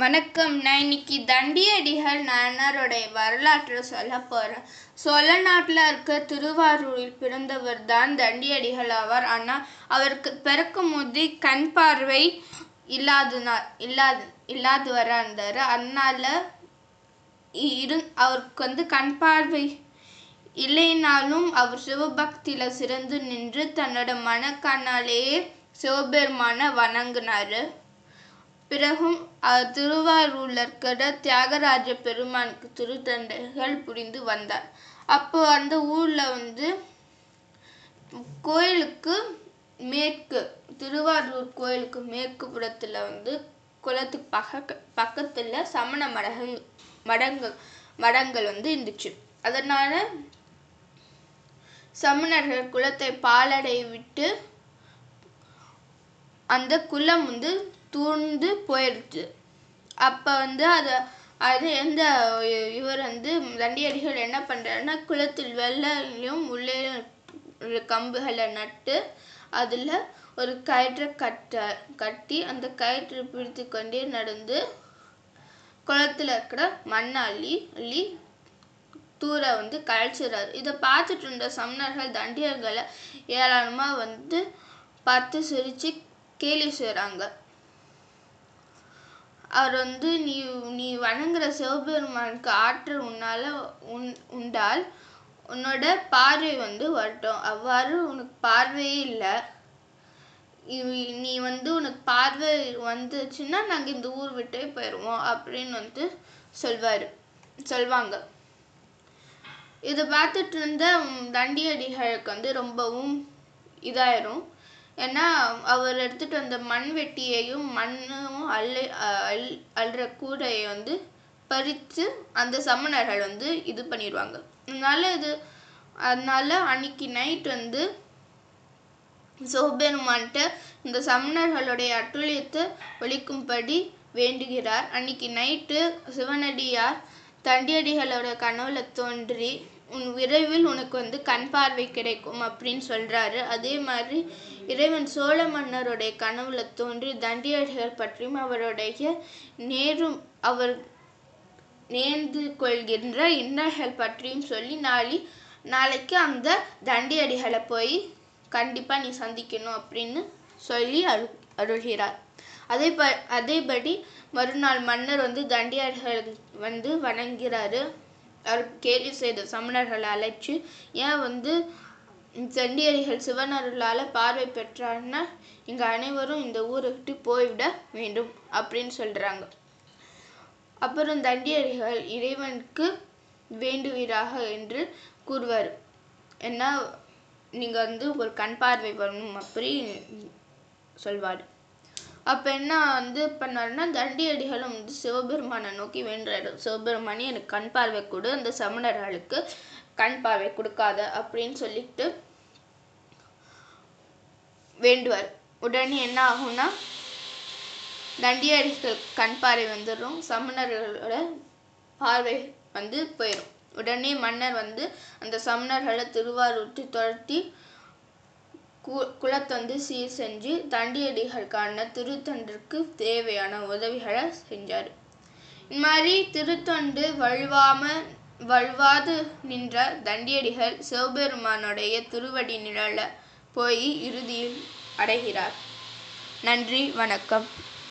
வணக்கம். நான் இன்னைக்கு தண்டியடிகள் நாயனாருடைய வரலாற்றை சொல்ல போகிறேன் சோழ நாட்டில் இருக்க திருவாரூரில் பிறந்தவர் தான் தண்டியடிகள் ஆவார். ஆனால் அவருக்கு பிறக்கும் போது கண் பார்வை இல்லாதனார் இல்லாது இல்லாதவராக இருந்தார் அதனால் இரு அவருக்கு வந்து கண் பார்வை இல்லைனாலும் அவர் சிவபக்தியில் சிறந்து நின்று தன்னோட மனக்கண்ணாலேயே சிவபெருமான வணங்கினார். பிறகும் அவர் திருவாரூர்ல இருக்கிற தியாகராஜ பெருமானுக்கு திருத்தண்டைகள் புரிந்து வந்தார். அப்போ அந்த ஊர்ல வந்து கோயிலுக்கு மேற்கு திருவாரூர் கோயிலுக்கு மேற்கு புறத்துல வந்து குளத்துக்கு பக்க பக்கத்துல சமண மடங்கள் மடங்கள் மடங்கள் வந்து இருந்துச்சு. அதனால சமணர்கள் குலத்தை பாலடை விட்டு அந்த குலம் வந்து தூர்ந்து போயிடுச்சு. அப்போ வந்து அதை அது எந்த இவர் வந்து தண்டியடிகள் என்ன பண்ணுறாருன்னா குளத்தில் வெள்ளையும் உள்ளே கம்புகளை நட்டு அதில் ஒரு கயிற்றை கட்ட கட்டி அந்த கயிற்றை பிடித்து கொண்டே நடந்து குளத்தில் இருக்கிற மண்ணை அள்ளி அள்ளி தூர வந்து கழிச்சிடுறாரு இதை பார்த்துட்டு இருந்த சமணர்கள் தண்டியர்களை ஏராளமாக வந்து பார்த்து சிரித்து கேலி செய்கிறாங்க அவர் வந்து நீ நீ வணங்குற சிவபெருமானுக்கு ஆற்றல் உன்னால உன் உண்டால் உன்னோட பார்வை வந்து வரட்டும். அவ்வாறு உனக்கு பார்வையே இல்லை. நீ வந்து உனக்கு பார்வை வந்துச்சுன்னா நாங்கள் இந்த ஊர் விட்டே போயிடுவோம் அப்படின்னு வந்து சொல்வார். சொல்வாங்க. இதை பார்த்துட்டு இருந்த தண்டியடிகளுக்கு வந்து ரொம்பவும் இதாயிரும். ஏன்னா அவர் எடுத்துட்டு வந்த மண் வெட்டியையும் மண்ணும் அள்ளி அல் அள்ளுற கூடையை வந்து பறித்து அந்த சமணர்கள் வந்து இது பண்ணிடுவாங்க அதனால இது அதனால அன்னைக்கு நைட் வந்து சிவபெருமான்கிட்ட இந்த சமணர்களுடைய அட்டுழியத்தை ஒழிக்கும்படி வேண்டுகிறார். அன்னைக்கு நைட்டு சிவனடியார் தண்டியடிகளோட கனவுல தோன்றி உன் விரைவில் உனக்கு வந்து கண் பார்வை கிடைக்கும் அப்படின்னு சொல்கிறாரு அதே மாதிரி இறைவன் சோழ மன்னருடைய கனவுல தோன்றி தண்டியடிகள் பற்றியும் அவருடைய நேரும் அவர் நேர்ந்து கொள்கின்ற இன்னல்கள் பற்றியும் சொல்லி நாளை நாளைக்கு அந்த தண்டியடிகளை போய் கண்டிப்பாக நீ சந்திக்கணும் அப்படின்னு சொல்லி அரு அருள்கிறார். அதே ப அதேபடி மறுநாள் மன்னர் வந்து தண்டியடிகள் வந்து வணங்குகிறாரு கேலி செய்த சமணர்களை அழைச்சு ஏன் வந்து தண்டியடிகள் சிவனர்களால் பார்வை பெற்றார்னா இங்கே அனைவரும் இந்த ஊரை விட்டு போய்விட வேண்டும் அப்படின்னு சொல்கிறாங்க அப்புறம் தண்டியடிகள் இறைவனுக்கு வேண்டுவீராக என்று கூறுவார். ஏன்னா நீங்கள் வந்து ஒரு கண் பார்வை வரணும் அப்படி சொல்வார். அப்போ என்ன வந்து பண்ணாருன்னா தண்டியடிகளும் வந்து சிவபெருமானை நோக்கி வேண்டுறாரு. சிவபெருமானி எனக்கு கண் பார்வை கொடு அந்த சமணர்களுக்கு கண் பார்வை கொடுக்காத அப்படின்னு சொல்லிட்டு வேண்டுவார். உடனே என்ன ஆகும்னா தண்டியடிகள் கண் பார்வை வந்துடும் சமணர்களோட பார்வை வந்து போயிடும் உடனே மன்னர் வந்து அந்த சமணர்களை திருவாரூற்றி துரத்தி கு வந்து சீர் செஞ்சு தண்டியடிகளுக்கான திருத்தொண்டிற்கு தேவையான உதவிகளை செஞ்சார். இந்த மாதிரி திருத்தொண்டு வழுவாம வழுவாது நின்ற தண்டியடிகள் சிவபெருமானுடைய திருவடி நிழல போய் இறுதியில் அடைகிறார். நன்றி வணக்கம்.